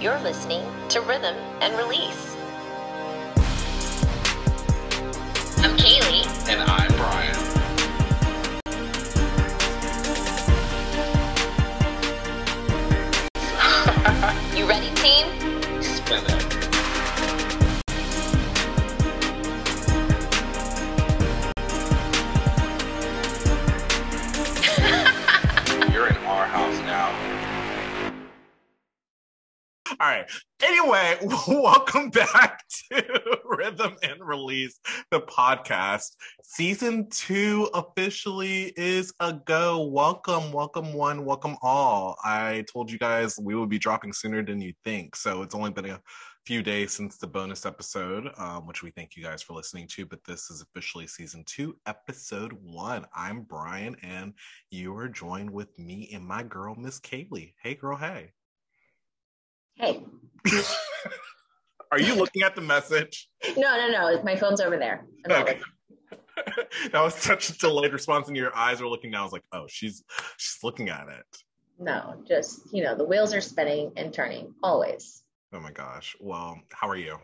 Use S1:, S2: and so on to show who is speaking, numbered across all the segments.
S1: You're listening to Rhythm and Release. I'm Kaylee.
S2: And I'm Brian.
S1: You ready, team?
S3: Right. Anyway, welcome back to Rhythm and Release, the podcast. Season two officially is a go. Welcome, welcome one, welcome all. I told you guys we would be dropping sooner than you think. So it's only been a few days since the bonus episode, um, which we thank you guys for listening to. But this is officially season two, episode one. I'm Brian, and you are joined with me and my girl, Miss Kaylee. Hey, girl, hey.
S4: Hey.
S3: Are you looking at the message?
S4: No, no, no. My phone's over there. I'm
S3: Okay. that was such a delayed response, and your eyes were looking down. I was like, "Oh, she's she's looking at it."
S4: No, just, you know, the wheels are spinning and turning always.
S3: Oh my gosh. Well, how are you?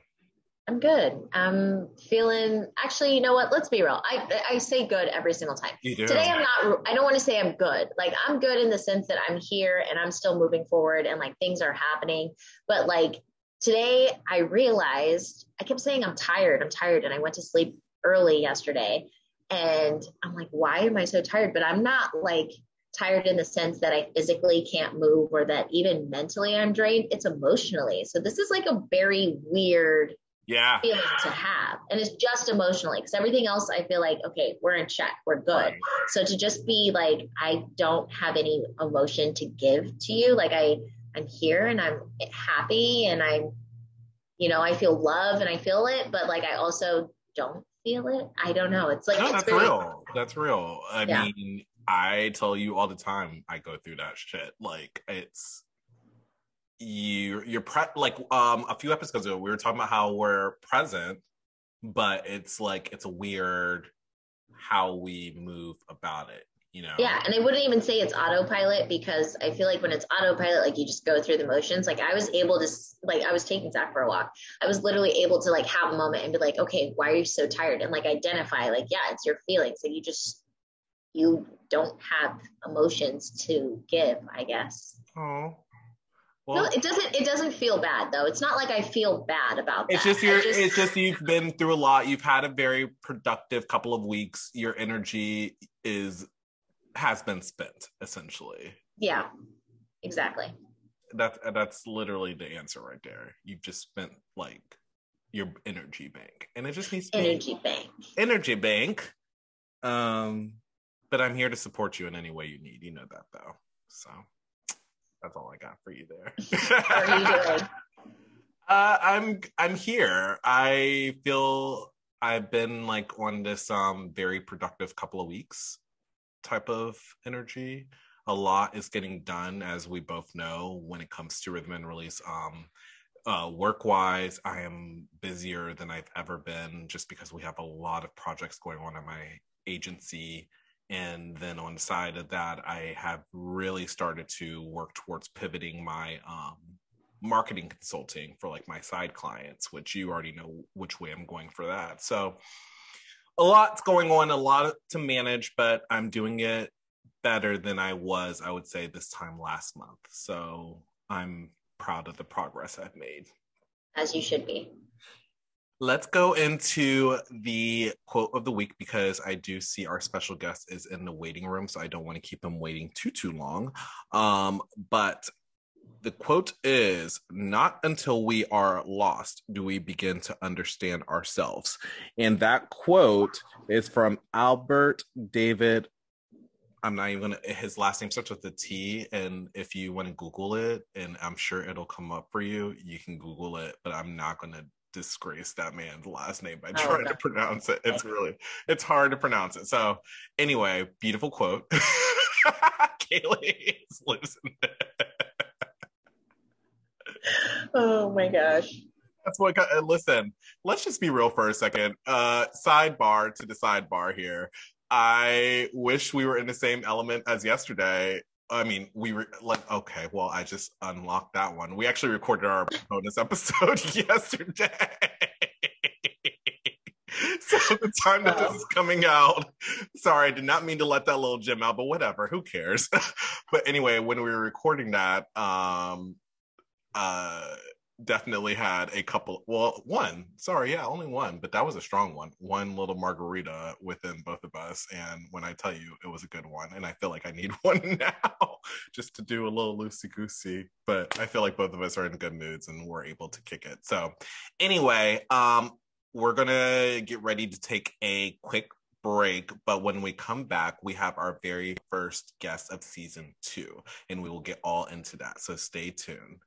S4: I'm good. I'm feeling, actually, you know what? Let's be real. I, I say good every single time.
S3: You do.
S4: Today, I'm not, I don't want to say I'm good. Like, I'm good in the sense that I'm here and I'm still moving forward and like things are happening. But like today, I realized I kept saying I'm tired. I'm tired. And I went to sleep early yesterday. And I'm like, why am I so tired? But I'm not like tired in the sense that I physically can't move or that even mentally I'm drained. It's emotionally. So this is like a very weird
S3: yeah.
S4: feeling to have. And it's just emotionally because everything else I feel like, okay, we're in check, we're good.
S3: Right.
S4: So to just be like, I don't have any emotion to give to you, like I, I'm here and I'm happy and I'm, you know, I feel love and I feel it, but like I also don't feel it. I don't know. It's like
S3: No,
S4: it's
S3: that's
S4: very-
S3: real. That's real. I
S4: Yeah.
S3: mean, I tell you all the time. I go through that shit. Like it's you. You're pre like um a few episodes ago we were talking about how we're present, but it's like it's a weird how we move about it. You know.
S4: Yeah, and I wouldn't even say it's autopilot because I feel like when it's autopilot, like you just go through the motions. Like I was able to, like I was taking Zach for a walk. I was literally able to like have a moment and be like, okay, why are you so tired? And like identify, like, yeah, it's your feelings. And you just, you don't have emotions to give, I guess.
S3: Oh.
S4: No, it doesn't. It doesn't feel bad though. It's not like I feel bad about that.
S3: it's just
S4: I
S3: your it's just you've been through a lot you've had a very productive couple of weeks your energy is has been spent essentially
S4: yeah, exactly.
S3: that's that's literally the answer right there you've just spent like your energy bank and it just needs to be
S4: Energy bank.
S3: energy bank um but i'm here to support you in any way you need you know that though so that's all i got for you there
S4: you?
S3: Uh, I'm I'm here. I feel I've been like on this um very productive couple of weeks type of energy. A lot is getting done, as we both know, when it comes to rhythm and release. Um, uh, work wise, I am busier than I've ever been, just because we have a lot of projects going on in my agency. And then on the side of that, I have really started to work towards pivoting my um, marketing consulting for like my side clients, which you already know which way I'm going for that. So a lot's going on, a lot to manage, but I'm doing it better than I was, I would say, this time last month. So I'm proud of the progress I've made.
S4: As you should be.
S3: Let's go into the quote of the week because I do see our special guest is in the waiting room, so I don't want to keep him waiting too too long. Um, but the quote is not until we are lost do we begin to understand ourselves. And that quote is from Albert David. I'm not even gonna his last name starts with a T, and if you want to Google it, and I'm sure it'll come up for you, you can Google it, but I'm not gonna disgrace that man's last name by
S4: Oh,
S3: trying
S4: no.
S3: to pronounce it. It's really it's hard to pronounce it. So anyway, beautiful quote. Kaylee is losing it.
S4: Oh my gosh.
S3: That's what. uh, Listen, let's just be real for a second. Uh, sidebar to the sidebar here. I wish we were in the same element as yesterday. I mean, we were like, okay, well, I just unlocked that one. We actually recorded our bonus episode yesterday. so the time that this is coming out, sorry, I did not mean to let that little gem out, but whatever, who cares? but anyway, when we were recording that, um, uh, definitely had a couple well one sorry yeah only one but that was a strong one one little margarita within both of us and when i tell you it was a good one and i feel like i need one now just to do a little loosey goosey but i feel like both of us are in good moods and we're able to kick it. So anyway um we're gonna get ready to take a quick break but when we come back we have our very first guest of season two and we will get all into that so stay tuned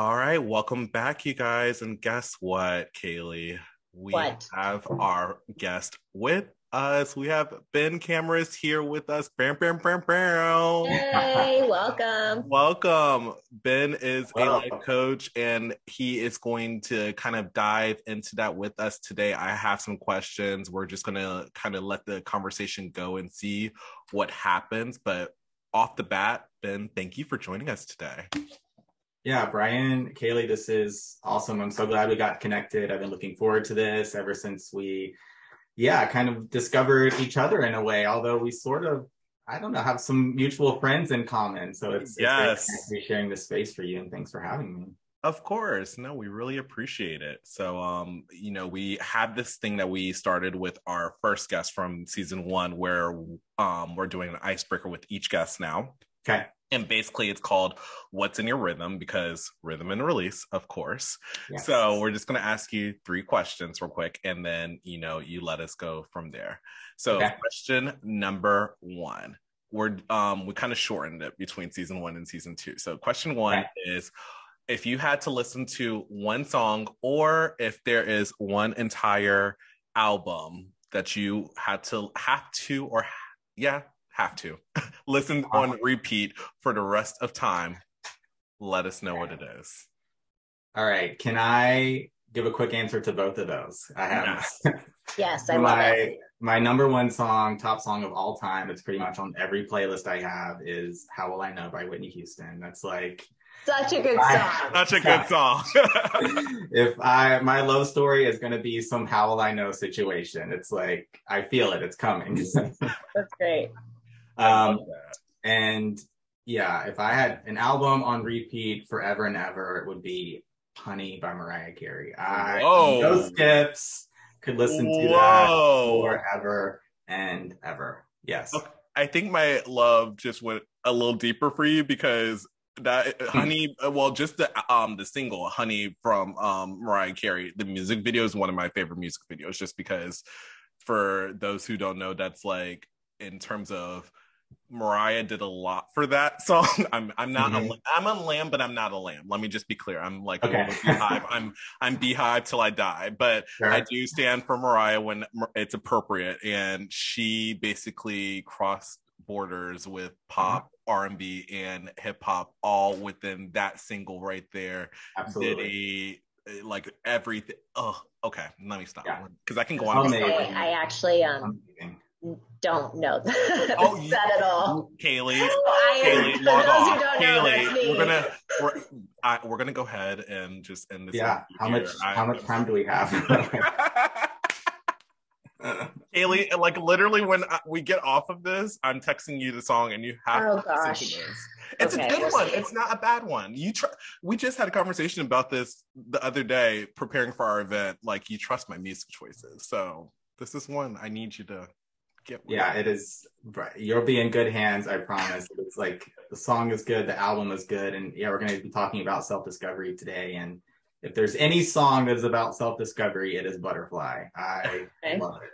S3: All right, welcome back, you guys. And guess what, Kaylee? We
S4: What?
S3: have our guest with us. We have Ben Camras here with us. Bam, bam, bam, bam.
S4: Hey, welcome.
S3: Welcome. Ben is a life coach and he is going to kind of dive into that with us today. I have some questions. We're just going to kind of let the conversation go and see what happens. But off the bat, Ben, thank you for joining us today.
S5: Yeah, Brian, Kaylee, this is awesome. I'm so glad we got connected. I've been looking forward to this ever since we, yeah, kind of discovered each other in a way, although we sort of, I don't know, have some mutual friends in common. So it's, it's great
S3: Yes.
S5: to be sharing this space for you and thanks for having me.
S3: Of course. No, we really appreciate it. So um, you know, we had this thing that we started with our first guest from season 1 where um we're doing an icebreaker with each guest now.
S5: Okay.
S3: And basically it's called What's in Your Rhythm because rhythm and release, of course.
S5: Yes.
S3: So we're just going to ask you three questions real quick and then, you know, you let us go from there. So
S5: Okay.
S3: question number 1. We're um we kind of shortened it between season 1 and season 2. So question 1
S5: Okay.
S3: is if you had to listen to one song or if there is one entire album that you had to have to or yeah, have to listen on repeat for the rest of time, let us know what it is.
S5: All right. Can I give a quick answer to both of those? I have
S3: Yes.
S4: Yes, I love it.
S5: my my number one song, top song of all time. It's pretty much on every playlist I have. Is "How Will I Know" by Whitney Houston. That's like
S4: Such a good
S5: I-
S4: song.
S3: Such a good song.
S5: if I my love story is going to be some "How Will I Know" situation. It's like I feel it. It's coming.
S4: That's great.
S5: Um, and yeah, if I had an album on repeat forever and ever, it would be "Honey" by Mariah Carey. I
S3: Whoa.
S5: no skips. Could listen to that forever and ever. Yes.
S3: Okay. I think my love just went a little deeper for you because that honey well just the um the single honey from um mariah carey the music video is one of my favorite music videos just because for those who don't know that's like in terms of mariah did a lot for that song i'm i'm not
S5: Mhm.
S3: a, i'm a lamb but i'm not a lamb let me just be clear i'm like
S5: Okay.
S3: a little beehive i'm i'm beehive till i die but
S5: Sure.
S3: I do stand for Mariah when it's appropriate, and she basically crossed borders with pop, R and B, and hip hop all within that single right there.
S5: Absolutely.
S3: Diddy, like everything. Oh, okay. Let me stop
S5: Yeah.
S3: because I can go on.
S5: man.
S4: I, I actually um
S5: Amazing.
S4: Don't know oh, that,
S3: Oh, you-
S4: that at all.
S3: Kaylee,
S4: I
S3: Kaylee,
S4: for
S3: log
S4: those who
S3: off.
S4: don't know, me.
S3: we're gonna we're I, we're gonna go ahead and just end this.
S5: Yeah. How much?
S3: here. I-
S5: How much time do we have?
S3: Kaylee, like literally, when I, we get off of this, I'm texting you the song, and you have
S4: Oh,
S3: to listen
S4: gosh.
S3: to this. It's
S4: Okay,
S3: a good
S4: we'll
S3: one.
S4: see.
S3: It's not a bad one. You try. We just had a conversation about this the other day, preparing for our event. Like you trust my music choices, so this is one I need you to get. With.
S5: yeah, it is. You'll be in good hands. I promise. It's like the song is good, the album is good, and yeah, we're going to be talking about self discovery today. And if there's any song that is about self discovery, it is Butterfly. I
S4: Okay.
S5: love it.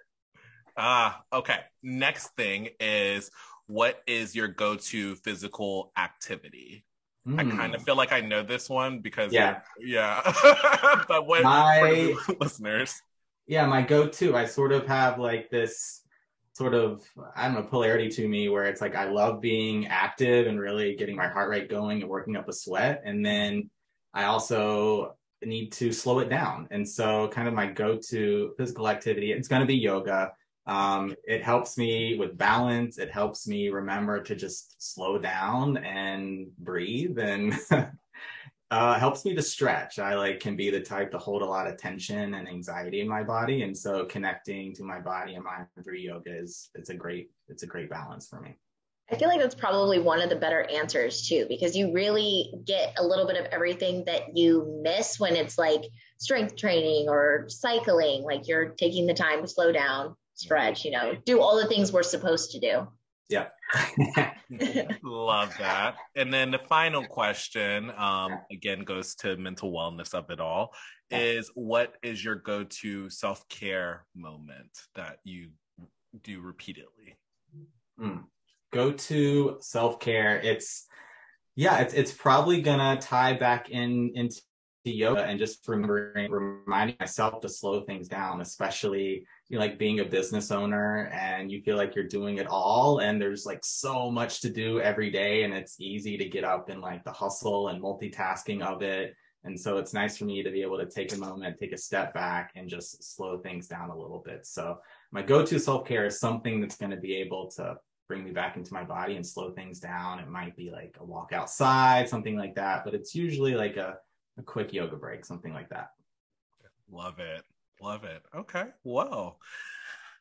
S3: Ah, okay. Next thing is what is your go-to physical activity? I
S5: Hmm.
S3: kind of feel like I know this one because
S5: Yeah.
S3: yeah. but what
S5: My-
S3: listeners?
S5: yeah, my go-to. I sort of have like this sort of I don't know polarity to me where it's like I love being active and really getting my heart rate going and working up a sweat, and then I also need to slow it down. And so, kind of my go to physical activity, it's going to be yoga. Um, it helps me with balance. It helps me remember to just slow down and breathe and uh, helps me to stretch. I like can be the type to hold a lot of tension and anxiety in my body. And so connecting to my body and mind through yoga is, it's a great, it's a great balance for me.
S4: I feel like that's probably one of the better answers too, because you really get a little bit of everything that you miss when it's like strength training or cycling. Like you're taking the time to slow down, stretch, you know, do all the things we're supposed to do.
S5: Yeah.
S3: Love that. And then the final question, um, again, goes to mental wellness of it all is what is your go to self care moment that you do repeatedly?
S5: Mm go to self care. It's yeah, it's it's probably gonna tie back in into yoga and just remembering reminding myself to slow things down, especially you like being a business owner and you feel like you're doing it all and there's like so much to do every day and it's easy to get up in like the hustle and multitasking of it. And so it's nice for me to be able to take a moment, take a step back and just slow things down a little bit. So my go-to self-care is something that's going to be able to bring me back into my body and slow things down. It might be like a walk outside, something like that, but it's usually like a, a quick yoga break, something like that.
S3: Love it. Love it. Okay. Well,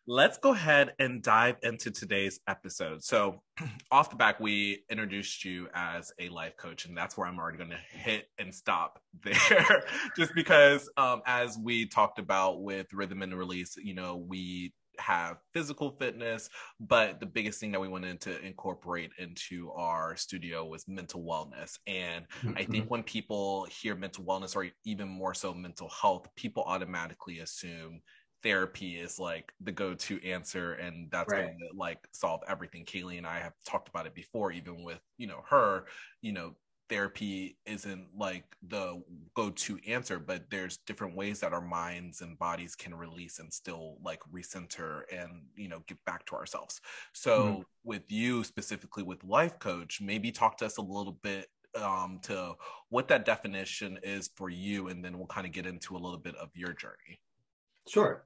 S3: let's go ahead and dive into today's episode. So, off the back, we introduced you as a life coach, and that's where I'm already going to hit and stop there. Just because, um, as we talked about with Rhythm and Release, you know, we have physical fitness, but the biggest thing that we wanted to incorporate into our studio was mental wellness. And mm-hmm. I think when people hear mental wellness or even more so mental health, people automatically assume therapy is like the go-to answer and that's right. going to like solve everything. Kaylee and I have talked about it before, even with, you know, her, you know, therapy isn't like the go-to answer but there's different ways that our minds and bodies can release and still like recenter and you know get back to ourselves so mm-hmm. with you specifically with life coach maybe talk to us a little bit um, to what that definition is for you and then we'll kind of get into a little bit of your journey
S5: sure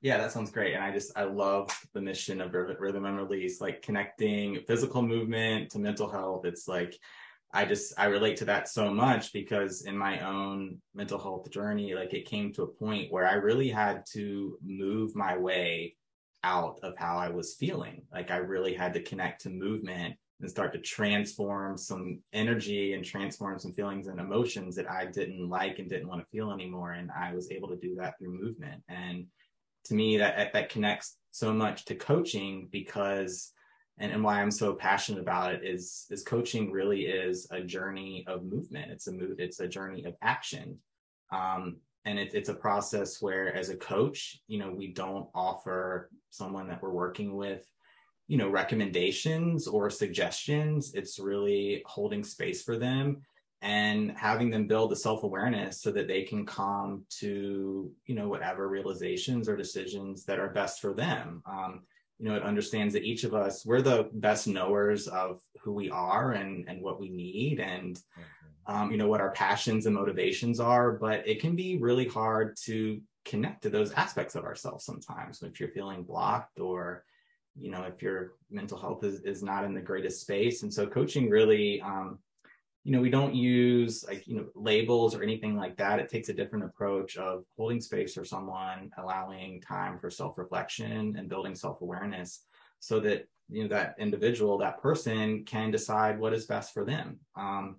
S5: yeah, that sounds great. And I just, I love the mission of Rhythm and Release, like connecting physical movement to mental health. It's like, I just I relate to that so much because in my own mental health journey, like it came to a point where I really had to move my way out of how I was feeling. Like I really had to connect to movement and start to transform some energy and transform some feelings and emotions that I didn't like and didn't want to feel anymore. And I was able to do that through movement. And to me, that that connects so much to coaching because and, and why I'm so passionate about it is is coaching really is a journey of movement. It's a move. It's a journey of action, um, and it, it's a process where, as a coach, you know, we don't offer someone that we're working with, you know, recommendations or suggestions. It's really holding space for them and having them build a self-awareness so that they can come to you know whatever realizations or decisions that are best for them um, you know it understands that each of us we're the best knowers of who we are and and what we need and mm-hmm. um, you know what our passions and motivations are but it can be really hard to connect to those aspects of ourselves sometimes if you're feeling blocked or you know if your mental health is, is not in the greatest space and so coaching really um, you know we don't use like you know labels or anything like that. It takes a different approach of holding space for someone allowing time for self-reflection and building self-awareness so that you know that individual that person can decide what is best for them um,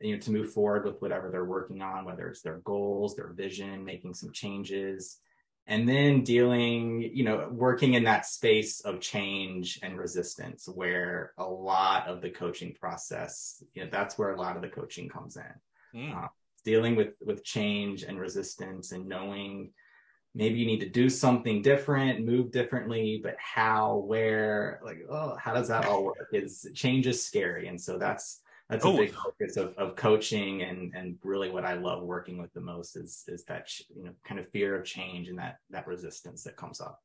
S5: you know to move forward with whatever they're working on whether it's their goals their vision making some changes and then dealing you know working in that space of change and resistance where a lot of the coaching process you know that's where a lot of the coaching comes in. Mm. uh, dealing with with change and resistance and knowing maybe you need to do something different move differently but how where like oh how does that all work? Is change is scary. And so that's that's a oh. big focus of, of coaching and and really what I love working with the most is is that you know kind of fear of change and that that resistance that comes up.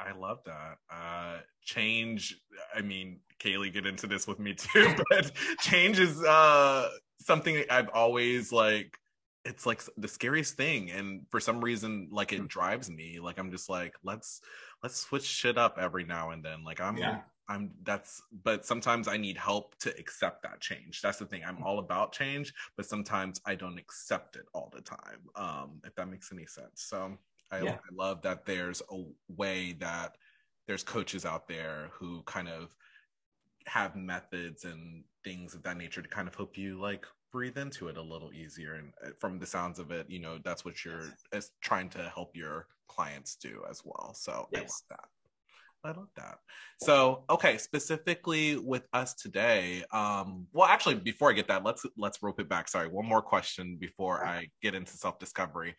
S3: I love that. Uh, change. I mean, Kaylee, get into this with me too, but change is uh, something I've always like it's like the scariest thing and for some reason like it drives me like i'm just like let's let's switch shit up every now and then like i'm
S5: Yeah.
S3: I'm that's but sometimes i need help to accept that change. That's the thing. I'm all about change but sometimes i don't accept it all the time um if that makes any sense. So i,
S5: Yeah.
S3: I love that there's a way that there's coaches out there who kind of have methods and things of that nature to kind of help you like breathe into it a little easier. And uh, from the sounds of it you know that's what you're is trying to help your clients do as well. So i love
S5: Yes.
S3: that i love that. So okay specifically with us today um well actually before i get that let's let's rope it back. Sorry one more question before i get into self-discovery.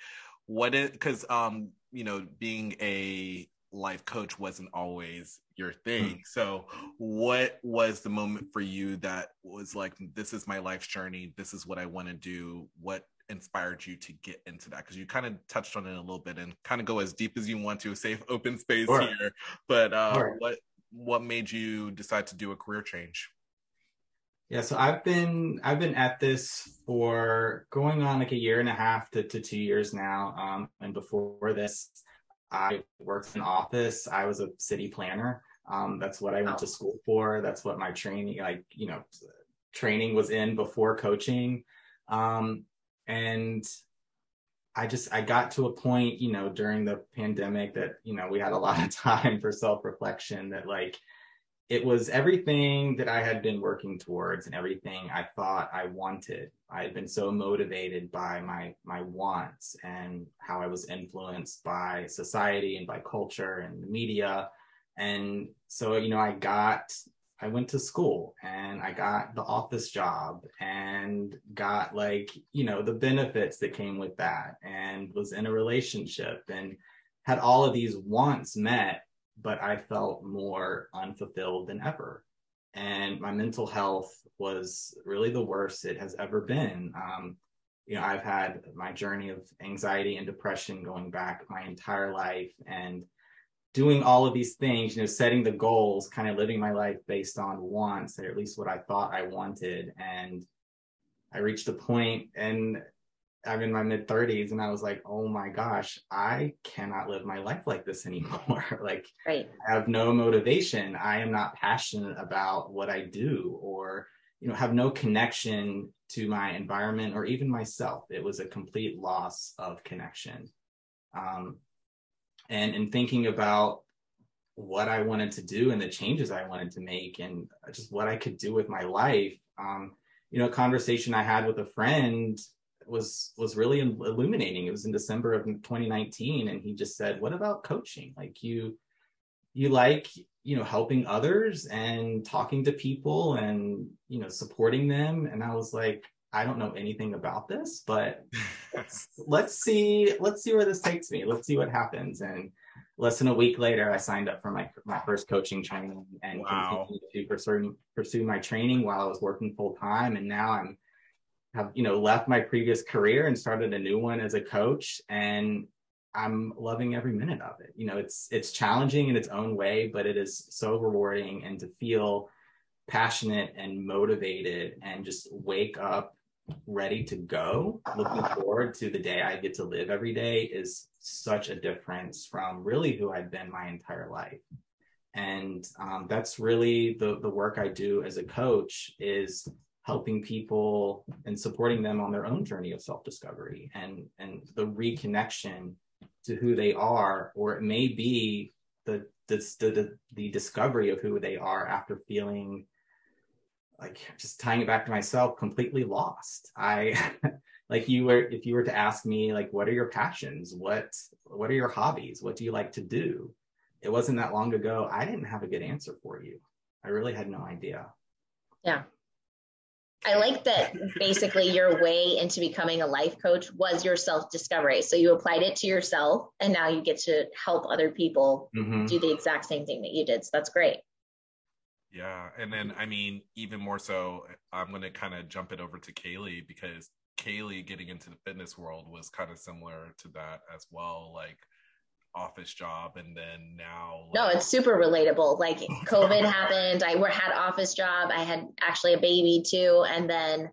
S3: What is because um you know being a life coach wasn't always your thing. So what was the moment for you that was like this is my life's journey. This is what i want to do. What inspired you to get into that because you kind of touched on it a little bit and kind of go as deep as you want to a safe open space
S5: Sure.
S3: here but uh
S5: Sure.
S3: what what made you decide to do a career change
S5: Yeah, so I've been I've been at this for going on like a year and a half to, to two years now. Um, and before this, I worked in office. I was a city planner. Um, that's what I went to school for. That's what my training, like you know, training was in before coaching. Um, and I just I got to a point, you know, during the pandemic that you know we had a lot of time for self reflection. That like it was everything that I had been working towards and everything I thought I wanted. I had been so motivated by my my wants and how I was influenced by society and by culture and the media. And so, you know, I got I went to school and I got the office job and got like, you know, the benefits that came with that and was in a relationship and had all of these wants met but I felt more unfulfilled than ever. And my mental health was really the worst it has ever been. Um, you know, I've had my journey of anxiety and depression going back my entire life and doing all of these things, you know, setting the goals, kind of living my life based on wants, or at least what I thought I wanted. And I reached a point and I'm in my mid 30s and I was like, oh my gosh, I cannot live my life like this anymore. like,
S4: Right.
S5: I have no motivation. I am not passionate about what I do or, you know, have no connection to my environment or even myself. It was a complete loss of connection. Um, and in thinking about what I wanted to do and the changes I wanted to make and just what I could do with my life, um, you know, a conversation I had with a friend was was really illuminating. It was in December of 2019, and he just said, "What about coaching? Like you, you like you know helping others and talking to people and you know supporting them." And I was like, "I don't know anything about this, but let's, let's see let's see where this takes me. Let's see what happens." And less than a week later, I signed up for my my first coaching training and
S3: Wow.
S5: continued to pursue pursue my training while I was working full time. And now I'm have you know left my previous career and started a new one as a coach and i'm loving every minute of it you know it's it's challenging in its own way but it is so rewarding and to feel passionate and motivated and just wake up ready to go. Looking forward to the day i get to live every day is such a difference from really who i've been my entire life. And um, that's really the the work i do as a coach is helping people and supporting them on their own journey of self-discovery and and the reconnection to who they are or it may be the the the, the discovery of who they are after feeling like just tying it back to myself completely lost i like you were if you were to ask me like what are your passions what what are your hobbies what do you like to do it wasn't that long ago i didn't have a good answer for you i really had no idea
S4: Yeah. I like that basically your way into becoming a life coach was your self discovery. So you applied it to yourself and now you get to help other people
S5: Mhm.
S4: do the exact same thing that you did. So that's great.
S3: Yeah, and then I mean, even more so, I'm gonna kind of jump it over to Kaylee because Kaylee getting into the fitness world was kind of similar to that as well, like office job, and then now.
S4: No, it's super relatable. Like COVID happened, I had office job, I had actually a baby too, and then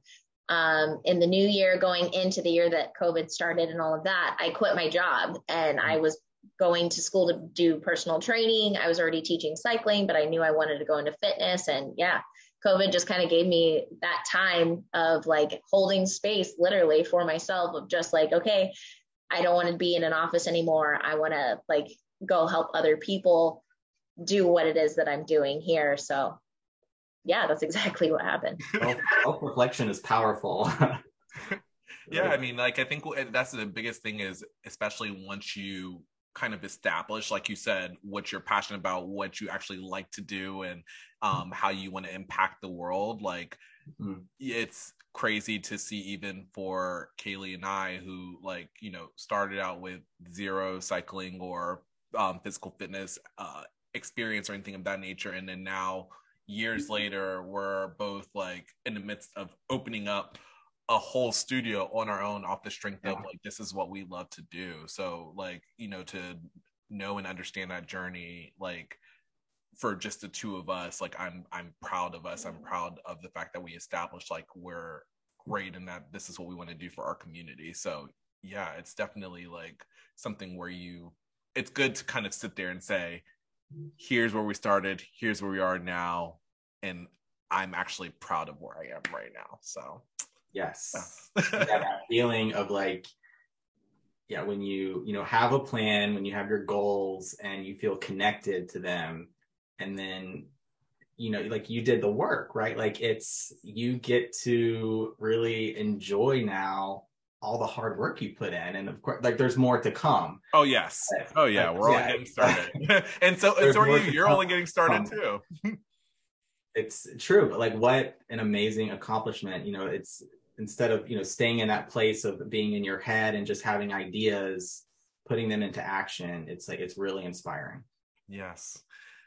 S4: um, in the new year, going into the year that COVID started and all of that, I quit my job and I was going to school to do personal training. I was already teaching cycling, but I knew I wanted to go into fitness. And yeah, COVID just kind of gave me that time of like holding space literally for myself of just like, okay, I don't want to be in an office anymore. I want to like go help other people do what it is that I'm doing here. So yeah, that's exactly what happened.
S5: Self reflection is powerful.
S3: yeah, I mean, like I think that's the biggest thing is especially once you kind of establish, like you said, what you're passionate about, what you actually like to do, and um, how you want to impact the world. Like mm-hmm. it's crazy to see even for Kaylee and I, who like you know started out with zero cycling or um, physical fitness uh, experience or anything of that nature, and then now years later we're both like in the midst of opening up a whole studio on our own off the strength yeah. of like this is what we love to do. So like you know to know and understand that journey like for just the two of us like i'm i'm proud of us. I'm proud of the fact that we established like we're great and that this is what we want to do for our community. So yeah it's definitely like something where you it's good to kind of sit there and say here's where we started, here's where we are now, and I'm actually proud of where I am right now. So,
S5: yes, oh. yeah, that feeling of like, yeah, when you you know have a plan, when you have your goals, and you feel connected to them, and then you know like you did the work right? Like it's you get to really enjoy now all the hard work you put in and of course like there's more to come.
S3: Oh yes. Oh yeah. We're yeah. only getting started. And so it's already you're only getting started too
S5: it's true like what an amazing accomplishment you know it's instead of you know staying in that place of being in your head and just having ideas putting them into action it's like it's really inspiring.
S3: Yes.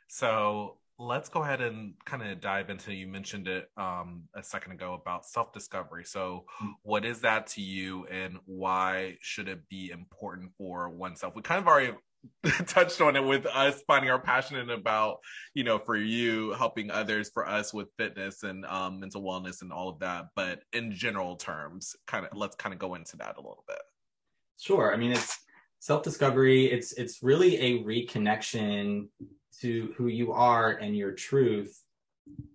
S3: So let's go ahead and kind of dive into you mentioned it um, a second ago about self-discovery. So mm. what is that to you and why should it be important for oneself? We kind of already touched on it with us finding our passionate about you know for you helping others for us with fitness and um, mental wellness and all of that. But in general terms kind of let's kind of go into that a little bit.
S5: Sure. I mean it's self-discovery. It's it's really a reconnection to who you are and your truth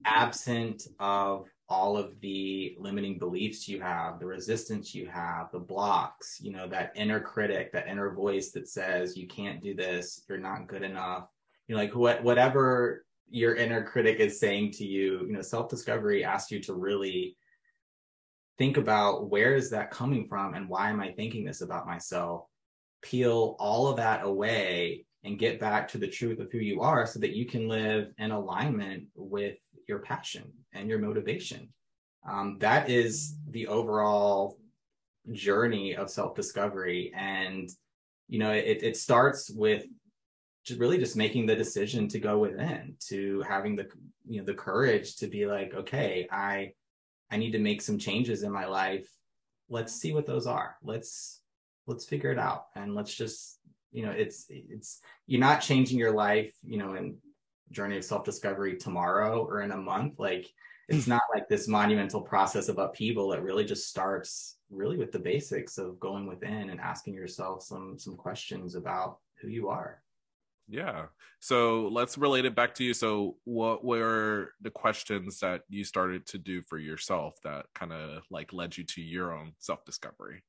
S5: absent of all of the limiting beliefs you have the resistance you have the blocks you know that inner critic that inner voice that says you can't do this. You're not good enough. You know like what whatever your inner critic is saying to you you know self discovery asks you to really think about where is that coming from and why am i thinking this about myself? Peel all of that away and get back to the truth of who you are so that you can live in alignment with your passion and your motivation. Um, that is the overall journey of self discovery. And, you know, it, it starts with really just making the decision to go within to having the you know the courage to be like okay i i need to make some changes in my life let's see what those are let's let's figure it out and let's just you know it's it's you're not changing your life you know in journey of self-discovery tomorrow or in a month like hmm. it's not like this monumental process of upheaval. It really just starts really with the basics of going within and asking yourself some some questions about who you are.
S3: Yeah. So let's relate it back to you. So what were the questions that you started to do for yourself that kind of like led you to your own self-discovery?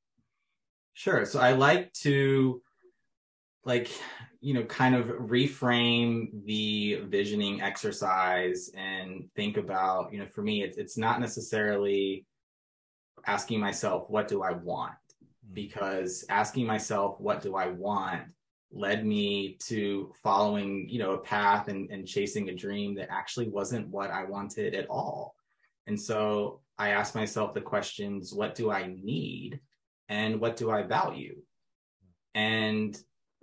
S5: Sure. So i like to like you know kind of reframe the visioning exercise and think about you know for me it's it's not necessarily asking myself what do i want? Mm. because asking myself what do i want? led me to following you know a path and, and chasing a dream that actually wasn't what i wanted at all. And so i asked myself the questions what do i need? and what do i value? And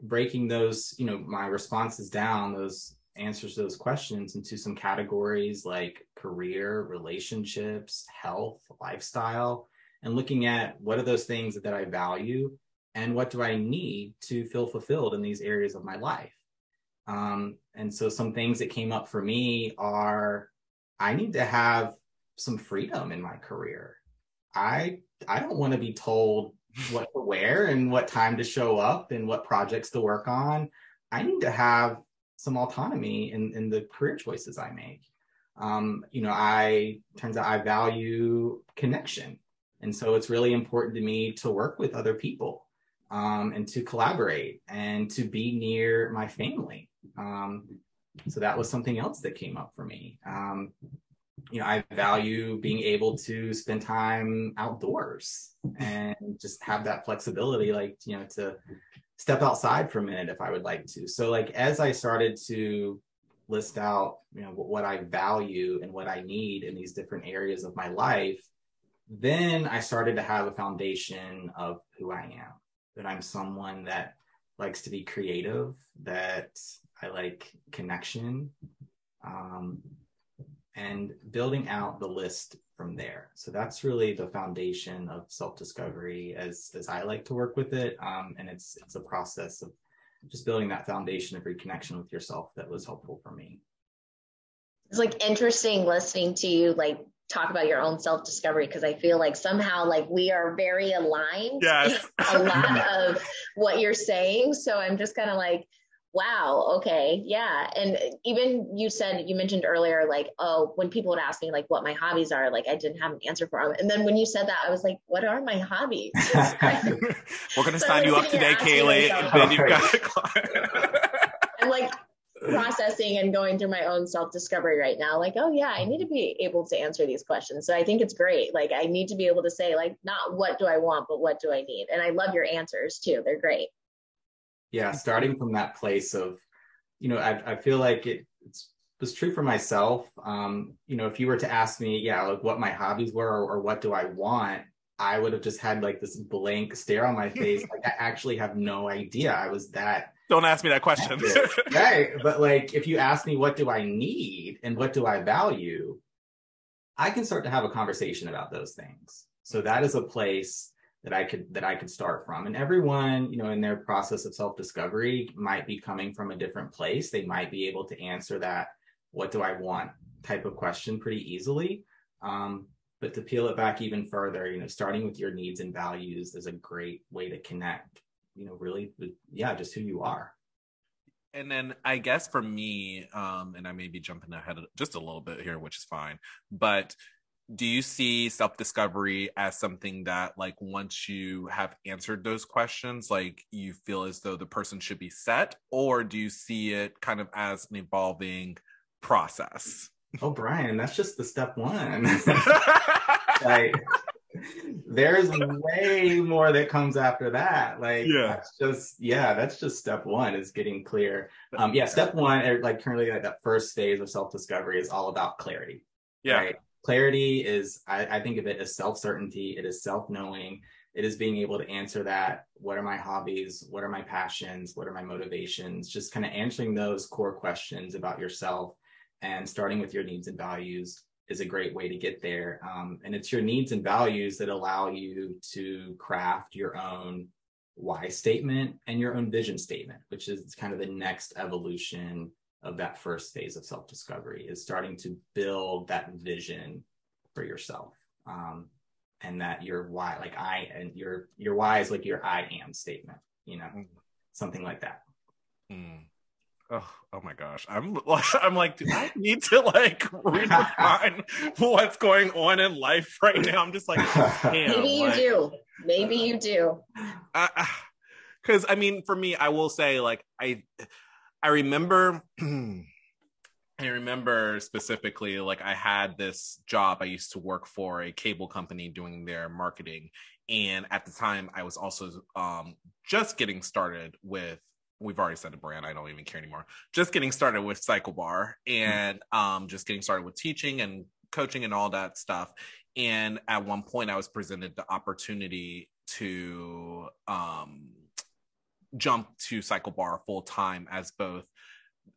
S5: breaking those, you know, my responses down, those answers to those questions into some categories like career, relationships, health, lifestyle, and looking at what are those things that I value and what do I need to feel fulfilled in these areas of my life. Um, and so some things that came up for me are I need to have some freedom in my career. I I don't want to be told what to wear and what time to show up and what projects to work on. I need to have some autonomy in, in the career choices I make. Um, you know, I turns out I value connection. And so it's really important to me to work with other people um, and to collaborate and to be near my family. Um, so that was something else that came up for me. Um, you know, I value being able to spend time outdoors and just have that flexibility, like, you know, to step outside for a minute if I would like to. So, like, as I started to list out, you know, what I value and what I need in these different areas of my life, then I started to have a foundation of who I am. That I'm someone that likes to be creative, that I like connection, um, and building out the list from there. So that's really the foundation of self-discovery as as I like to work with it. Um, and it's it's a process of just building that foundation of reconnection with yourself that was helpful for me.
S4: It's like interesting listening to you like talk about your own self discovery because I feel like somehow like we are very aligned.
S3: Yes.
S4: a lot of what you're saying. So I'm just kind of like, wow, okay, yeah. And even you said, you mentioned earlier, like, oh, when people would ask me like what my hobbies are, like I didn't have an answer for them. And then when you said that, I was like, what are my hobbies?
S3: We're gonna so sign you up today, Kaylee. And then you've got
S4: I'm like processing and going through my own self-discovery right now. Like, oh yeah, I need to be able to answer these questions. So I think it's great. Like I need to be able to say, like, not what do I want, but what do I need? And I love your answers too. They're great
S5: yeah starting from that place of you know i, I feel like it it's was true for myself. Um you know if you were to ask me yeah like what my hobbies were or, or what do i want i would have just had like this blank stare on my face. Like i actually have no idea i was that
S3: don't ask me that question.
S5: right but like if you ask me what do i need and what do i value i can start to have a conversation about those things. So that is a place that I could that I could start from. And everyone, you know, in their process of self-discovery might be coming from a different place. They might be able to answer that what do I want type of question pretty easily. Um, but to peel it back even further, you know, starting with your needs and values is a great way to connect, you know, really with, yeah, just who you are.
S3: And then I guess for me, um, and I may be jumping ahead just a little bit here, which is fine, but do you see self discovery as something that like once you have answered those questions like you feel as though the person should be set? Or do you see it kind of as an evolving process?
S5: Oh brian that's just the step one. Like there's way more that comes after that. Like yeah. that's just yeah that's just step one is getting clear. Um yeah step one er, like currently like that first phase of self-discovery is all about clarity
S3: yeah. right?
S5: Clarity is I, I think of it as self-certainty. It is self-knowing. It is being able to answer that. What are my hobbies? What are my passions? What are my motivations? Just kind of answering those core questions about yourself and starting with your needs and values is a great way to get there. Um, and it's your needs and values that allow you to craft your own why statement and your own vision statement which is kind of the next evolution of that first phase of self discovery is starting to build that vision for yourself. Um, and that your why, like I, and your, your why is like your I am statement, you know, mm. something like that.
S3: Mm. Oh, oh my gosh. I'm I'm like, do I need to like redefine what's going on in life right now? I'm just like,
S4: maybe you like, do. Maybe you do.
S3: Because I mean, for me, I will say, like, I I remember I remember specifically like I had this job I used to work for a cable company doing their marketing. And at the time I was also um just getting started with we've already said a brand I don't even care anymore. Just getting started with Cycle Bar and um just getting started with teaching and coaching and all that stuff. And at one point I was presented the opportunity to um jump to Cycle Bar full time as both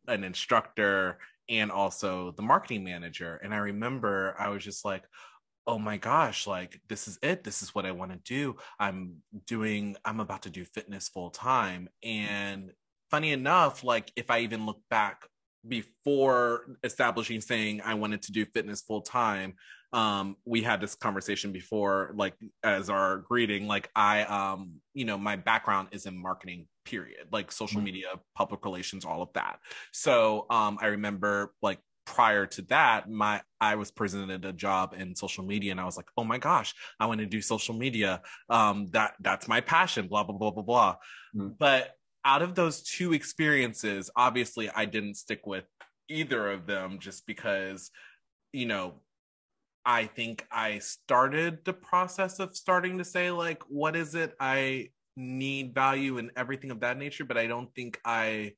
S3: an instructor and also the marketing manager. And I remember I was just like, oh my gosh, like this is it. This is what I want to do. I'm doing, I'm about to do fitness full time. And funny enough, like if I even look back before establishing saying I wanted to do fitness full time, um we had this conversation before like as our greeting like i um you know my background is in marketing period like social
S5: Mhm.
S3: media public relations all of that so um i remember like prior to that my i was presented a job in social media and i was like oh my gosh i want to do social media um that that's my passion blah blah blah blah blah
S5: Mm.
S3: but out of those two experiences obviously i didn't stick with either of them just because you know I think I started the process of starting to say, like, what is it I need value and everything of that nature, but I don't think I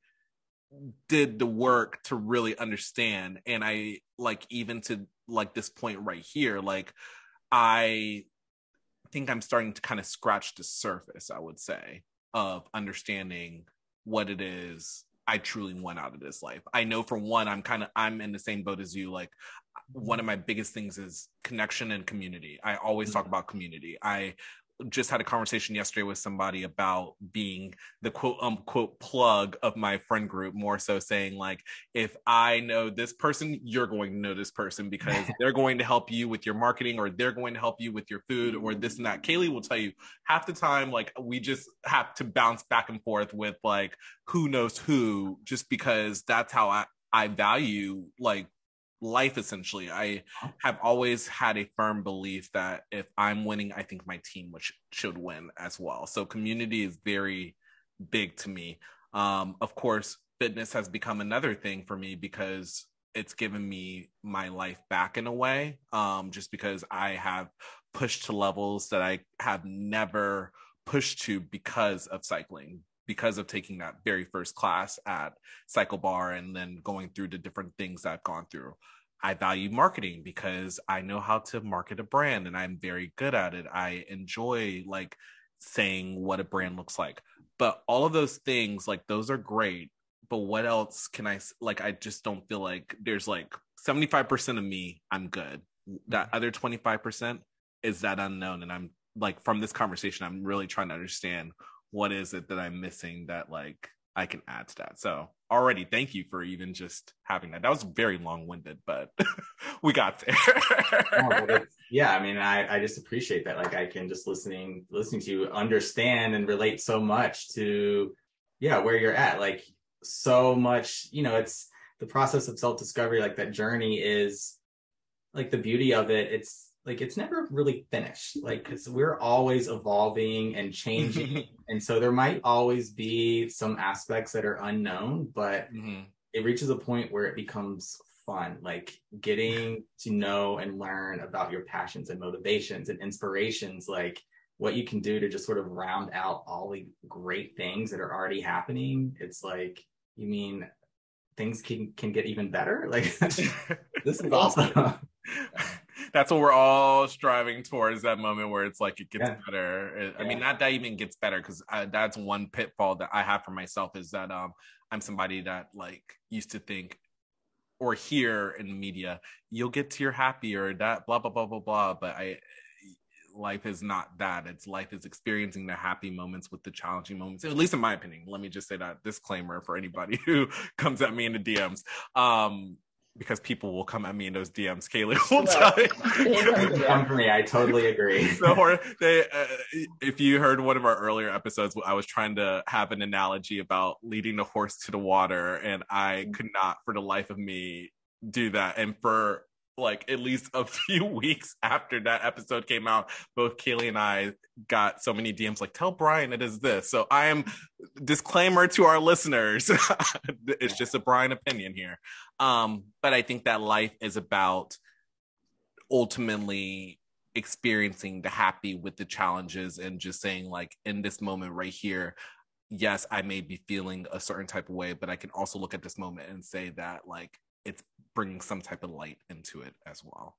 S3: did the work to really understand. And I, like, even to like this point right here, like, I think I'm starting to kind of scratch the surface, I would say, of understanding what it is I truly want out of this life. I know for one, I'm kind of I'm in the same boat as you. Like one of my biggest things is connection and community. I always talk mm-hmm. about community. I just had a conversation yesterday with somebody about being the quote unquote plug of my friend group, more so saying, like, if I know this person, you're going to know this person because they're going to help you with your marketing or they're going to help you with your food or this and that. Mm-hmm. Kaylee will tell you half the time, like, we just have to bounce back and forth with like who knows who, just because that's how I, I value like life essentially. I have always had a firm belief that if I'm winning, I think my team which should win as well. So community is very big to me. Um, of course, fitness has become another thing for me because it's given me my life back in a way. Um, just because I have pushed to levels that I have never pushed to because of cycling, because of taking that very first class at Cycle Bar and then going through the different things I've gone through. I value marketing because I know how to market a brand and I'm very good at it. I enjoy like saying what a brand looks like. But all of those things, like those are great. But what else can I like? I just don't feel like there's like 75% of me, I'm good. That mm-hmm. other 25% is that unknown. And I'm like, from this conversation, I'm really trying to understand what is it that I'm missing that like I can add to that. So already thank you for even just having that. That was very long winded, but we got there.
S5: it's- yeah, I mean, I, I just appreciate that. Like, I can just listening listening to you understand and relate so much to, yeah, where you're at. Like, so much, you know, it's the process of self discovery. Like that journey is, like the beauty of it. It's like it's never really finished. Like, because we're always evolving and changing, and so there might always be some aspects that are unknown, but
S3: Mhm.
S5: it reaches a point where it becomes fun like getting to know and learn about your passions and motivations and inspirations like what you can do to just sort of round out all the great things that are already happening it's like you mean things can can get even better like this is awesome
S3: That's what we're all striving towards that moment where it's like it gets
S5: Yeah.
S3: better. It- I mean, not that even gets better because that's one pitfall that I have for myself is that um I'm somebody that like used to think or hear in the media you'll get to your happy or that blah blah blah blah blah. But I life is not that. It's life is experiencing the happy moments with the challenging moments. At least in my opinion. Let me just say that disclaimer for anybody who comes at me in the DMs. Um because people will come at me in those DMs. Kaylee will tell you.
S5: come for me i totally agree
S3: the horse they uh, if you heard one of our earlier episodes i was trying to have an analogy about leading the horse to the water and i could not for the life of me do that and for like at least a few weeks after that episode came out both kaylee and i got so many dms like tell brian it is this. So i am disclaimer to our listeners it's just a brian opinion here. Um but i think that life is about ultimately experiencing the happy with the challenges and just saying like in this moment right here yes i may be feeling a certain type of way but i can also look at this moment and say that like it's bringing some type of light into it as well.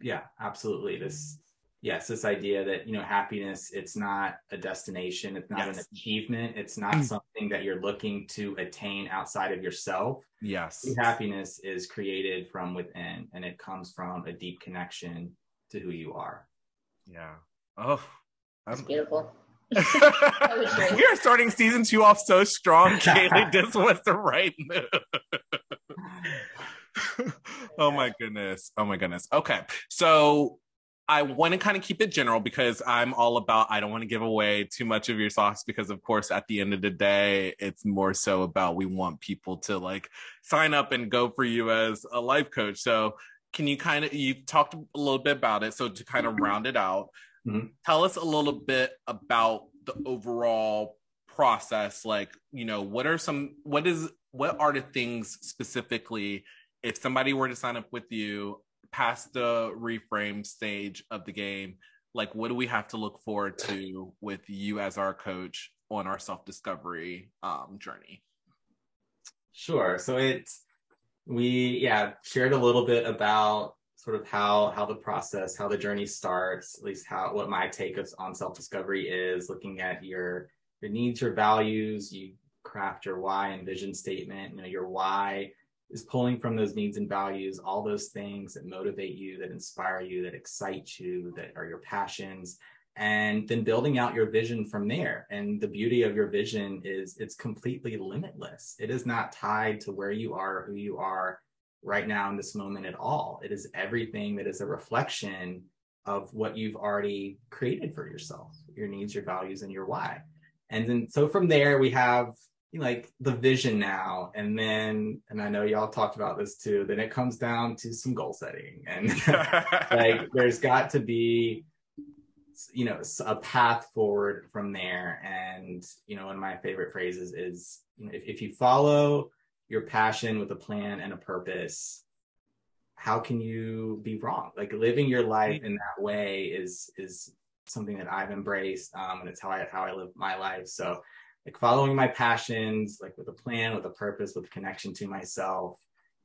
S5: Yeah absolutely. This yes this idea that you know happiness it's not a destination it's not an achievement it's not mm. something that you're looking to attain outside of yourself.
S3: Yes.
S5: True happiness is created from within and it comes from a deep connection to who you are.
S3: Yeah. Oh
S4: It's
S3: I'm-
S4: beautiful.
S3: we are starting season two off so strong kaylee this was the right move oh my goodness. Oh my goodness. Okay. So I want to kind of keep it general because I'm all about, I don't want to give away too much of your sauce because, of course, at the end of the day, it's more so about we want people to like sign up and go for you as a life coach. So, can you kind of, you talked a little bit about it. So, to kind of round it out,
S5: Mhm.
S3: tell us a little bit about the overall process. Like, you know, what are some, what is, what are the things specifically if somebody were to sign up with you past the reframe stage of the game, like what do we have to look forward to with you as our coach on our self discovery um, journey?
S5: Sure. So it's we yeah shared a little bit about sort of how how the process, how the journey starts, at least how what my take on self discovery is looking at your your needs, your values. You craft your why and vision statement. You know your why is pulling from those needs and values, all those things that motivate you, that inspire you, that excite you, that are your passions and then building out your vision from there. And the beauty of your vision is it's completely limitless. It is not tied to where you are, who you are right now in this moment at all. It is everything that is a reflection of what you've already created for yourself, your needs, your values, and your why. And then so from there we have like the vision now and then and i know y'all talked about this too then it comes down to some goal setting and like there's got to be you know a path forward from there and you know one of my favorite phrases is you know, if, if you follow your passion with a plan and a purpose how can you be wrong like living your life in that way is is something that i've embraced um, and it's how i how i live my life so like following my passions like with a plan with a purpose with connection to myself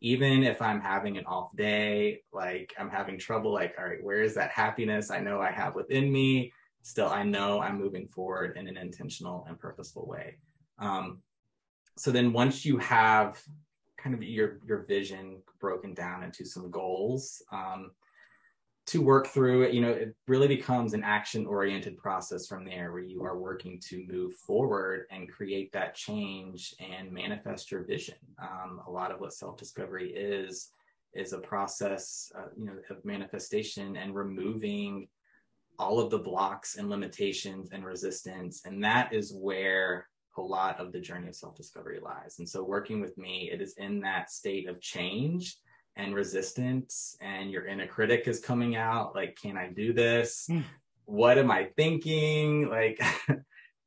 S5: even if I'm having an off day, like I'm having trouble, like, all right, where is that happiness I know I have within me? Still, I know I'm moving forward in an intentional and purposeful way. Um, so then once you have kind of your your vision broken down into some goals um, to work through it, you know, it really becomes an action oriented process from there where you are working to move forward and create that change and manifest your vision. Um, a lot of what self discovery is, is a process, uh, you know, of manifestation and removing all of the blocks and limitations and resistance. And that is where a lot of the journey of self discovery lies. And so working with me, it is in that state of change and resistance and your inner critic is coming out like can i do this
S3: Mm.
S5: what am i thinking like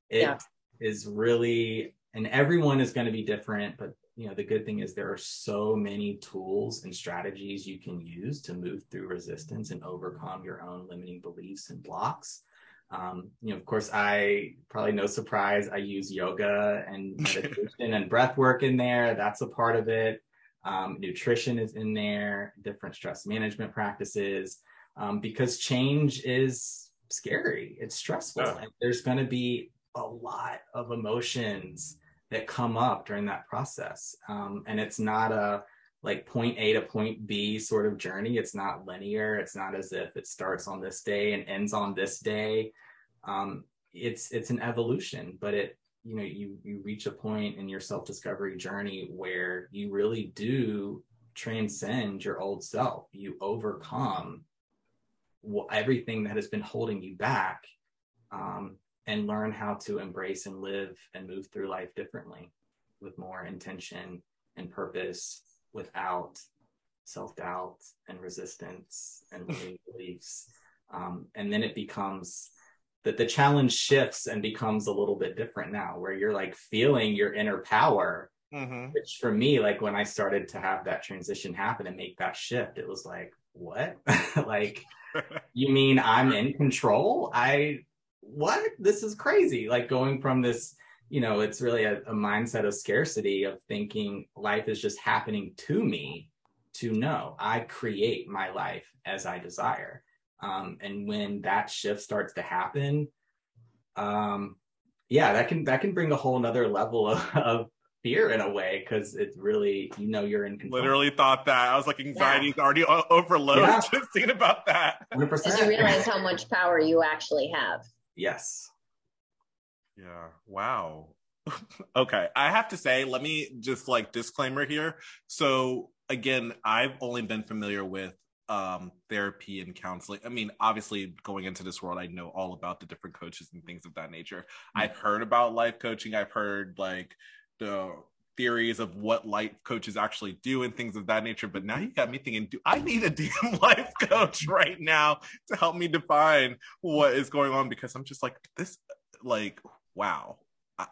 S5: it
S4: Yeah.
S5: is really and everyone is going to be different but you know the good thing is there are so many tools and strategies you can use to move through resistance and overcome your own limiting beliefs and blocks um, you know of course i probably no surprise i use yoga and meditation and breath work in there that's a part of it um, nutrition is in there, different stress management practices, um, because change is scary. It's stressful.
S3: Yeah.
S5: And there's going to be a lot of emotions that come up during that process. Um, and it's not a like point A to point B sort of journey. It's not linear. It's not as if it starts on this day and ends on this day. Um, it's it's an evolution, but it you know you you reach a point in your self-discovery journey where you really do transcend your old self you overcome everything that has been holding you back um, and learn how to embrace and live and move through life differently with more intention and purpose without self-doubt and resistance and beliefs. Um, and then it becomes that the challenge shifts and becomes a little bit different now where you're like feeling your inner power
S3: Mhm.
S5: which for me like when i started to have that transition happen and make that shift it was like what? Like you mean i'm in control? I what? This is crazy. Like going from this you know it's really a, a mindset of scarcity of thinking life is just happening to me to know i create my life as i desire um, and when that shift starts to happen um, yeah that can that can bring a whole nother level of, of fear in a way because it's really you know you're in control
S3: Literally thought that. I was like, anxiety's already o- overload.
S5: Yeah.
S3: Just thinking about that.
S5: 100%
S4: As you realize how much power you actually have.
S5: yes
S3: Yeah. Wow. okay. I have to say, let me just like disclaimer here. So again, I've only been familiar with um therapy and counseling. I mean, obviously going into this world, I know all about the different coaches and things of that nature. Mm-hmm. I've heard about life coaching. I've heard like the theories of what life coaches actually do and things of that nature. But now you got me thinking, do I need a damn life coach right now to help me define what is going on? Because I'm just like, this, like, wow. I,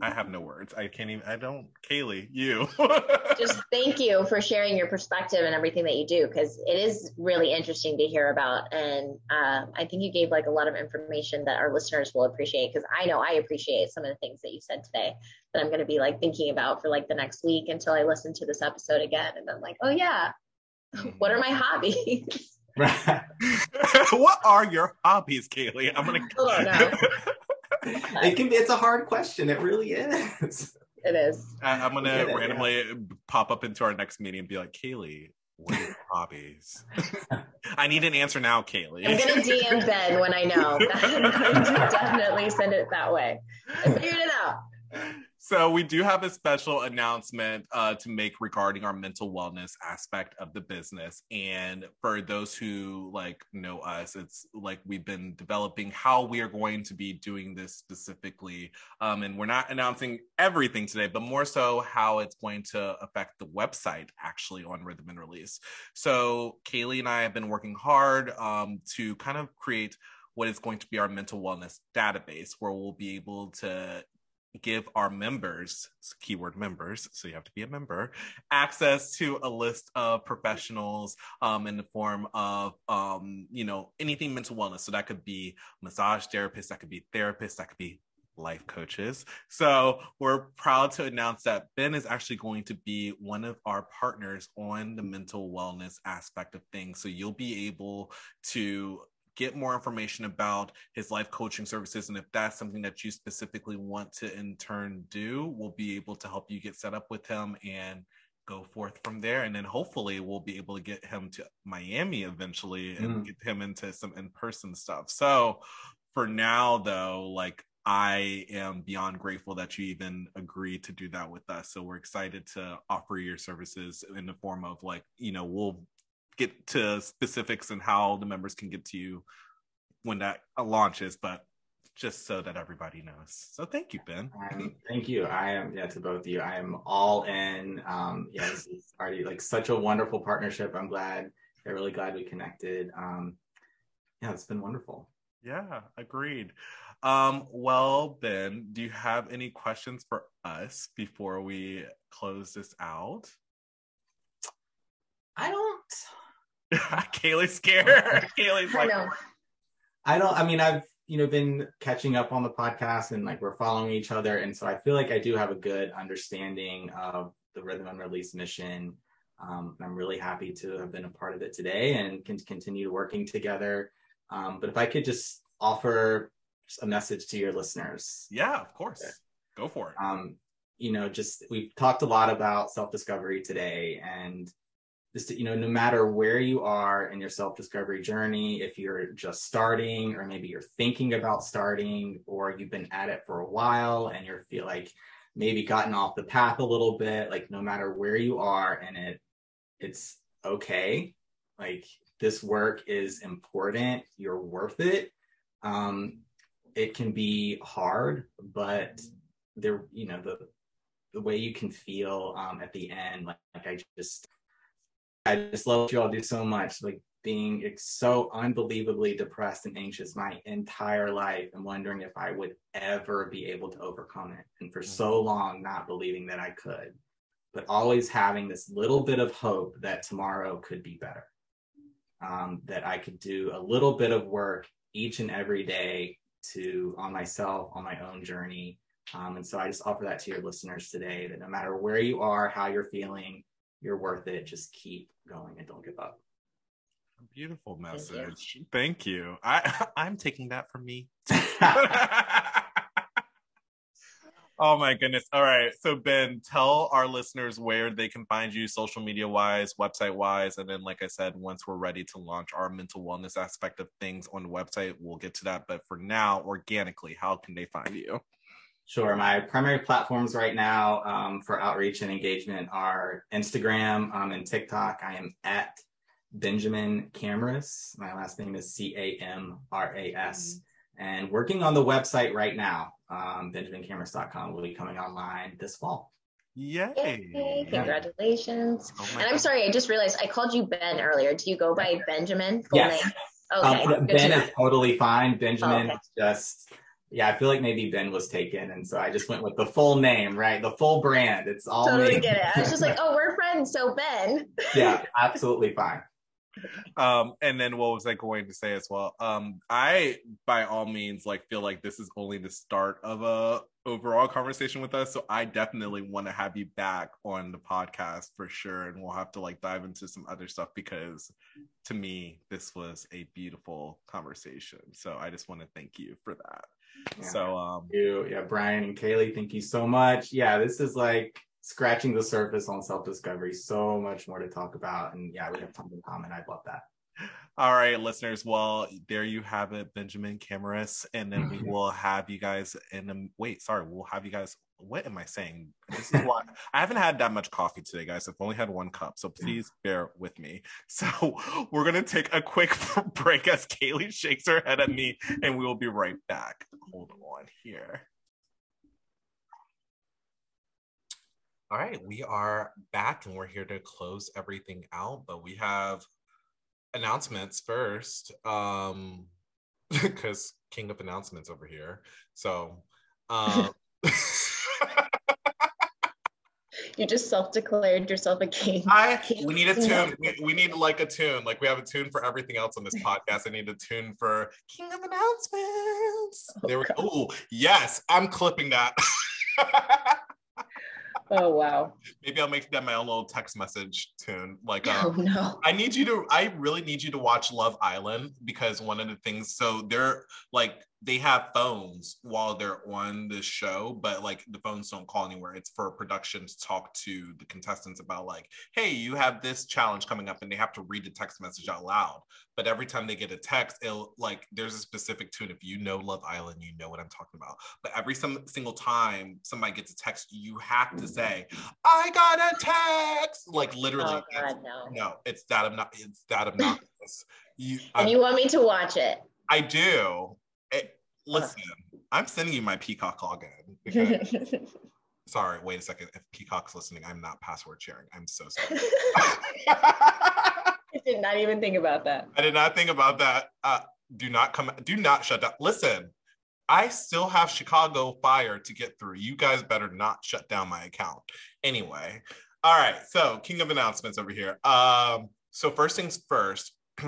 S3: I have no words. I can't even. I don't. Kaylee, you.
S4: Just thank you for sharing your perspective and everything that you do because it is really interesting to hear about, and um, I think you gave like a lot of information that our listeners will appreciate because I know I appreciate some of the things that you said today that I'm going to be like thinking about for like the next week until I listen to this episode again, and I'm like, oh yeah, what are my hobbies?
S3: what are your hobbies, Kaylee? I'm gonna. Oh, no
S5: it can be. It's a hard question. It really is.
S4: It is.
S3: I, am gonna it, randomly yeah. pop up into our next meeting and be like, Kaylee, what are your hobbies? I need an answer now, Kaylee.
S4: I'm gonna DM Ben when I know. I'm going to definitely send it that way. I figured it out.
S3: So we do have a special announcement uh, to make regarding our mental wellness aspect of the business. And for those who like know us, it's like we've been developing how we are going to be doing this specifically. Um, and we're not announcing everything today, but more so how it's going to affect the website actually on Rhythm and Release. So Kaylee and I have been working hard um, to kind of create what is going to be our mental wellness database where we'll be able to give our members, keyword members, so you have to be a member, access to a list of professionals um, in the form of, um, you know, anything mental wellness. So that could be massage therapists, that could be therapists, that could be life coaches. So we're proud to announce that Ben is actually going to be one of our partners on the mental wellness aspect of things. So you'll be able to get more information about his life coaching services. And if that's something that you specifically want to in turn do, we'll be able to help you get set up with him and go forth from there. And then hopefully we'll be able to get him to Miami eventually and mm. get him into some in person stuff. So for now, though, like I am beyond grateful that you even agreed to do that with us. So we're excited to offer your services in the form of like, you know, we'll get to specifics and how the members can get to you when that launches, but just so that everybody knows. So thank you, Ben.
S5: Um, thank you. I am yeah to both of you. I am all in. Um, yeah, this is already like such a wonderful partnership. I'm glad. I'm really glad we connected. Um, yeah, it's been wonderful.
S3: Yeah, agreed. Um, well, Ben, do you have any questions for us before we close this out?
S5: I don't
S3: Kaylee's scared. Kaylee's like, I,
S5: I don't. I mean, I've you know been catching up on the podcast and like we're following each other, and so I feel like I do have a good understanding of the Rhythm and Release mission. Um, I'm really happy to have been a part of it today and can continue working together. Um, but if I could just offer a message to your listeners.
S3: Yeah, of course. Go for it.
S5: Um, you know, just we've talked a lot about self discovery today, and just you know no matter where you are in your self-discovery journey if you're just starting or maybe you're thinking about starting or you've been at it for a while and you feel like maybe gotten off the path a little bit like no matter where you are in it it's okay. Like this work is important. You're worth it. Um it can be hard but there you know the the way you can feel um at the end like, like i just I just love what you all do so much. Like being so unbelievably depressed and anxious my entire life and wondering if I would ever be able to overcome it. And for so mm-hmm. long, not believing that I could, but always having this little bit of hope that tomorrow could be better. Um, that I could do a little bit of work each and every day to on myself, on my own journey. Um, and so I just offer that to your listeners today that no matter where you are, how you're feeling, you're worth it. Just keep going and don't give up.
S3: Beautiful message. Thank you. Thank you. I I'm taking that from me. oh my goodness. All right. So Ben, tell our listeners where they can find you social media wise, website wise, and then like I said, once we're ready to launch our mental wellness aspect of things on the website, we'll get to that. But for now, organically, how can they find you?
S5: Sure. My primary platforms right now um, for outreach and engagement are Instagram um, and TikTok. I am at Benjamin Camras. My last name is C A M R A S. And working on the website right now. Um, BenjaminCamras.com will be coming online this fall.
S3: Yay!
S4: Yay, congratulations.
S3: Oh
S4: and I'm
S3: God.
S4: sorry, I just realized I called you Ben earlier. Do you go by Benjamin? Full
S5: Yes.
S4: name? Okay.
S5: Um, ben is totally fine. Benjamin
S4: Oh, okay.
S5: is just, yeah, I feel like maybe Ben was taken. And so I just went with the full name, right? The full brand. It's all
S4: totally
S5: me.
S4: get it. I was just like, oh, we're friends, so Ben.
S5: yeah, absolutely fine.
S3: um and then what was i going to say as well um i by all means like feel like this is only the start of a overall conversation with us so i definitely want to have you back on the podcast for sure and we'll have to like dive into some other stuff because to me this was a beautiful conversation so i just want to thank you for that
S5: Yeah.
S3: so um
S5: you. Yeah, Brian and Kaylee, thank you so much. Yeah, this is like scratching the surface on self discovery. So much more to talk about. And yeah, we have tons in common. I love that.
S3: All right, listeners. Well, there you have it, Benjamin Camaras, and then we mm-hmm. will have you guys in. A, wait, sorry, we'll have you guys. What am I saying? This is why I haven't had that much coffee today, guys. I've only had one cup, so please bear with me. So we're gonna take a quick break as Kaylee shakes her head at me, and we will be right back. Hold on here. All right, we are back and we're here to close everything out, but we have announcements first um because king of announcements over here. So um
S4: You just self-declared yourself a king.
S3: i we need a tune. We, we need like a tune. Like we have a tune for everything else on this podcast. I need a tune for king of announcements. There we go oh yes i'm clipping that
S4: Oh wow.
S3: maybe i'll make that my own little text message tune like
S4: Oh
S3: um
S4: no.
S3: I need you to, I really need you to watch Love Island because one of the things, so they're like, they have phones while they're on the show, but like the phones don't call anywhere. It's for production to talk to the contestants about, like, hey, you have this challenge coming up, and they have to read the text message out loud. But every time they get a text, it'll like, there's a specific tune. If you know Love Island, you know what I'm talking about. But every some, single time somebody gets a text, you have to say, I got a text. Like, literally,
S4: Oh
S3: it's-
S4: god, no.
S3: no, it's that obnoxious. It's that obnoxious. you,
S4: And
S3: I,
S4: you want me to watch it?
S3: I do. It- listen, I'm sending you my Peacock login. Because, sorry, wait a second. If Peacock's listening, I'm not password sharing. I'm so sorry.
S4: I did not even think about that.
S3: I did not think about that. Uh, do not come. Do not shut down. Listen, I still have Chicago Fire to get through. You guys better not shut down my account. Anyway, all right. So, king of announcements over here. Um, so first things first.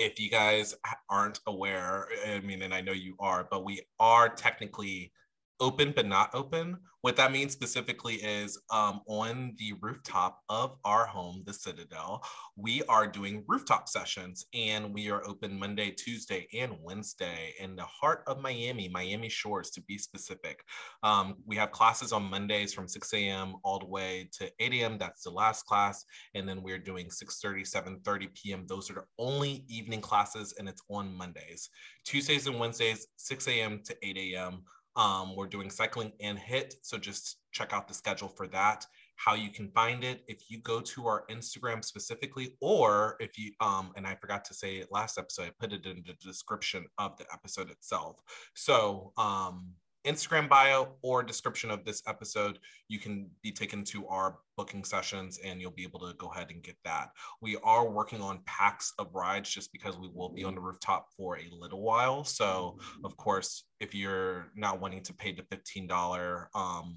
S3: if you guys aren't aware, I mean, and I know you are, but we are technically open but not open. What that means specifically is um, on the rooftop of our home, the Citadel, we are doing rooftop sessions and we are open Monday, Tuesday, and Wednesday in the heart of Miami, Miami Shores to be specific. Um, we have classes on Mondays from 6 a.m. all the way to 8 a.m. That's the last class. And then we're doing 6.30, 7.30 p.m. Those are the only evening classes and it's on Mondays. Tuesdays and Wednesdays, 6 a.m. to 8 a.m. Um, we're doing cycling and HIIT. So just check out the schedule for that. How you can find it if you go to our Instagram specifically, or if you um, and I forgot to say it last episode, I put it in the description of the episode itself. So um Instagram bio or description of this episode, you can be taken to our booking sessions and you'll be able to go ahead and get that. We are working on packs of rides just because we will be on the rooftop for a little while. So, of course, if you're not wanting to pay the $15 um,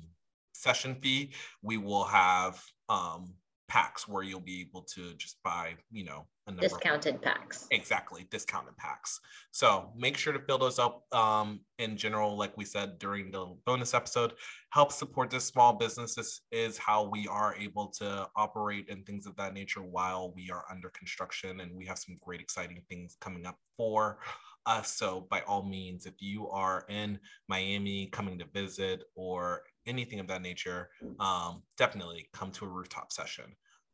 S3: session fee, we will have um, packs where you'll be able to just buy, you know,
S4: Discounted packs.
S3: exactly discounted packs so make sure to fill those up um, in general like we said during the bonus episode help support this small business this is how we are able to operate and things of that nature while we are under construction and we have some great exciting things coming up for us so by all means if you are in miami coming to visit or anything of that nature um, definitely come to a rooftop session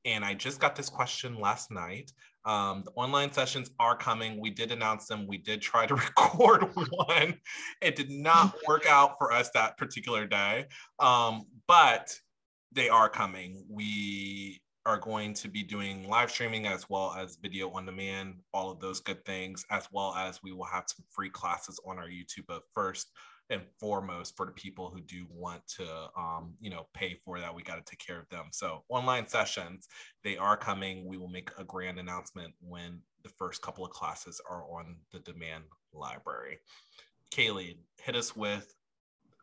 S3: and I just got this question last night. Um, the online sessions are coming. We did announce them. We did try to record one. It did not work out for us that particular day, um, but they are coming. We are going to be doing live streaming as well as video on demand, all of those good things, as well as we will have some free classes on our YouTube. But first and foremost, for the people who do want to, um, you know, pay for that, we got to take care of them. So online sessions, they are coming. We will make a grand announcement when the first couple of classes are on the demand library. Kaylee, hit us with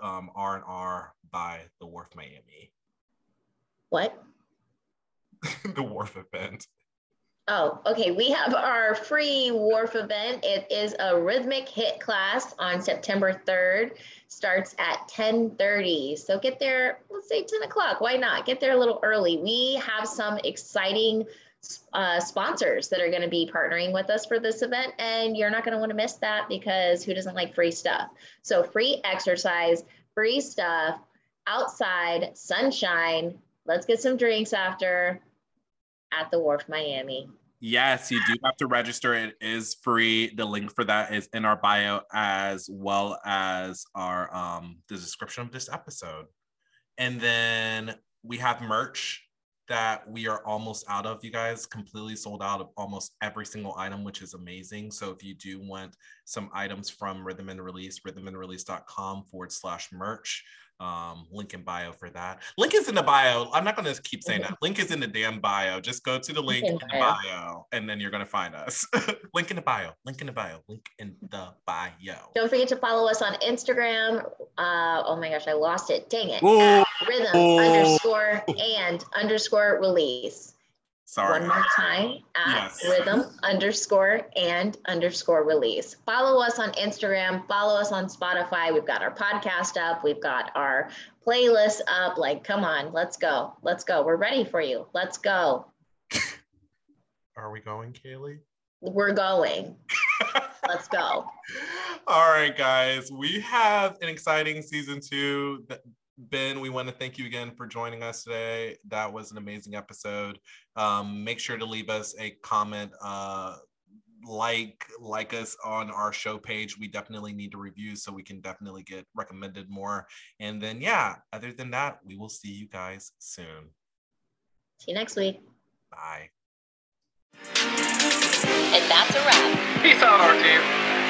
S3: um, R&R by the Wharf Miami.
S4: What?
S3: the Wharf event.
S4: Oh, okay. We have our free Wharf event. It is a rhythmic HIIT class on September 3rd. Starts at 10:30. So get there, let's say 10 o'clock. Why not? Get there a little early. We have some exciting uh, sponsors that are going to be partnering with us for this event, and you're not going to want to miss that because who doesn't like free stuff? So free exercise, free stuff, outside, sunshine. Let's get some drinks after at the Wharf Miami.
S3: Yes, you do have to register. It is free. The link for that is in our bio as well as our um the description of this episode. And then we have merch that we are almost out of, you guys, completely sold out of almost every single item, which is amazing. So if you do want some items from Rhythm and Release, rhythmandrelease.com forward slash merch um link in bio for that. Link is in the bio. I'm not going to keep saying that. Link is in the damn bio. Just go to the link in, in the bio. and then you're going to find us. Link in the bio. Link in the bio. Link in the bio.
S4: Don't forget to follow us on instagram. Uh oh my gosh i lost it. Dang it. Rhythm underscore and underscore release
S3: Sorry.
S4: One more time at yes. rhythm underscore and underscore release. Follow us on Instagram, follow us on Spotify. We've got our podcast up, we've got our playlist up. Like, come on, let's go. Let's go. We're ready for you. Let's go.
S3: Are we going, Kaylee?
S4: We're going. let's go.
S3: All right, guys. We have an exciting season two Ben, we want to thank you again for joining us today. That was an amazing episode. Um, make sure to leave us a comment, uh, like like us on our show page. We definitely need to review so we can definitely get recommended more. And then yeah, other than that, we will see you guys soon.
S4: See you next week.
S3: Bye.
S1: And that's a wrap.
S2: Peace out, our team.